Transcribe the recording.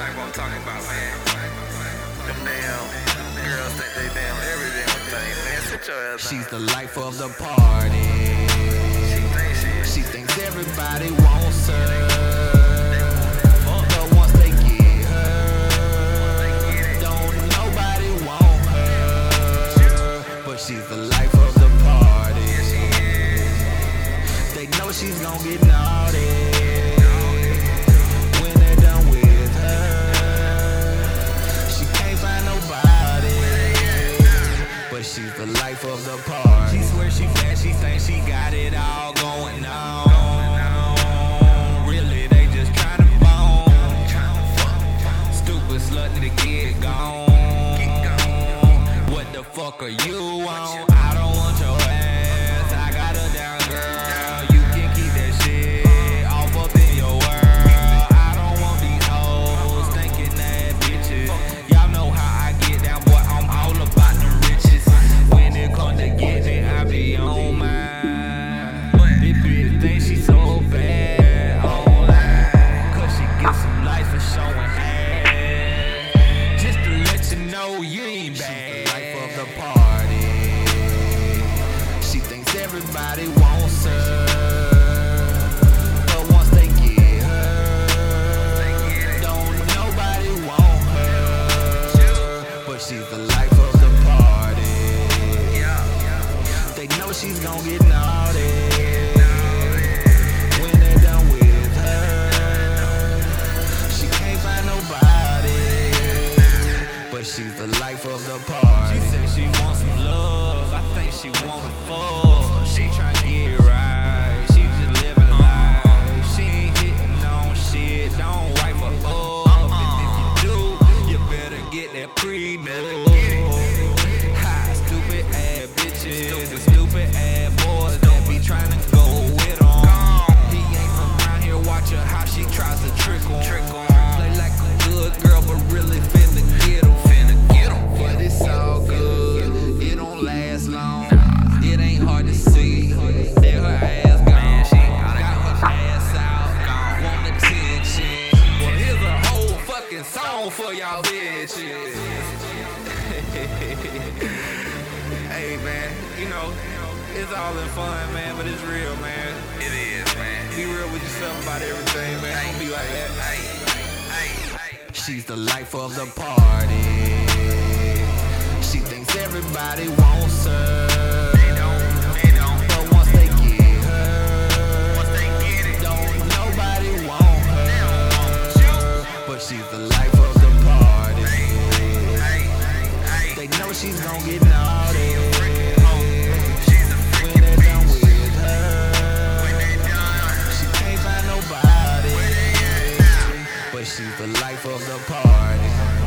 I'm talking about, man. Them damn girls think they damn every damn thing, man. Sit your ass She's the life of the party. She thinks, she thinks everybody wants her. She's the life of the party. They know she's gonna get naughty. She's the life of the party. She swears she bad, she thinks she got it all going on. Really, they just tryna bone. Stupid slut to get gone. What the fuck are you on? I don't the life of the party. They know she's gonna get naughty. When they're with her, she can't find nobody. But she's the life of the party. She said she wants some love. I think she wanna fuck. She tryna for y'all bitches. hey man, you know, it's all in fun, man, but it's real, man. It is, man. Be real with yourself about everything, man. Don't be like that. She's the life of the party. She thinks everybody wants her. But once they get her, nobody want her. But she's the life of she's gonna get naughty. She's the life of the party.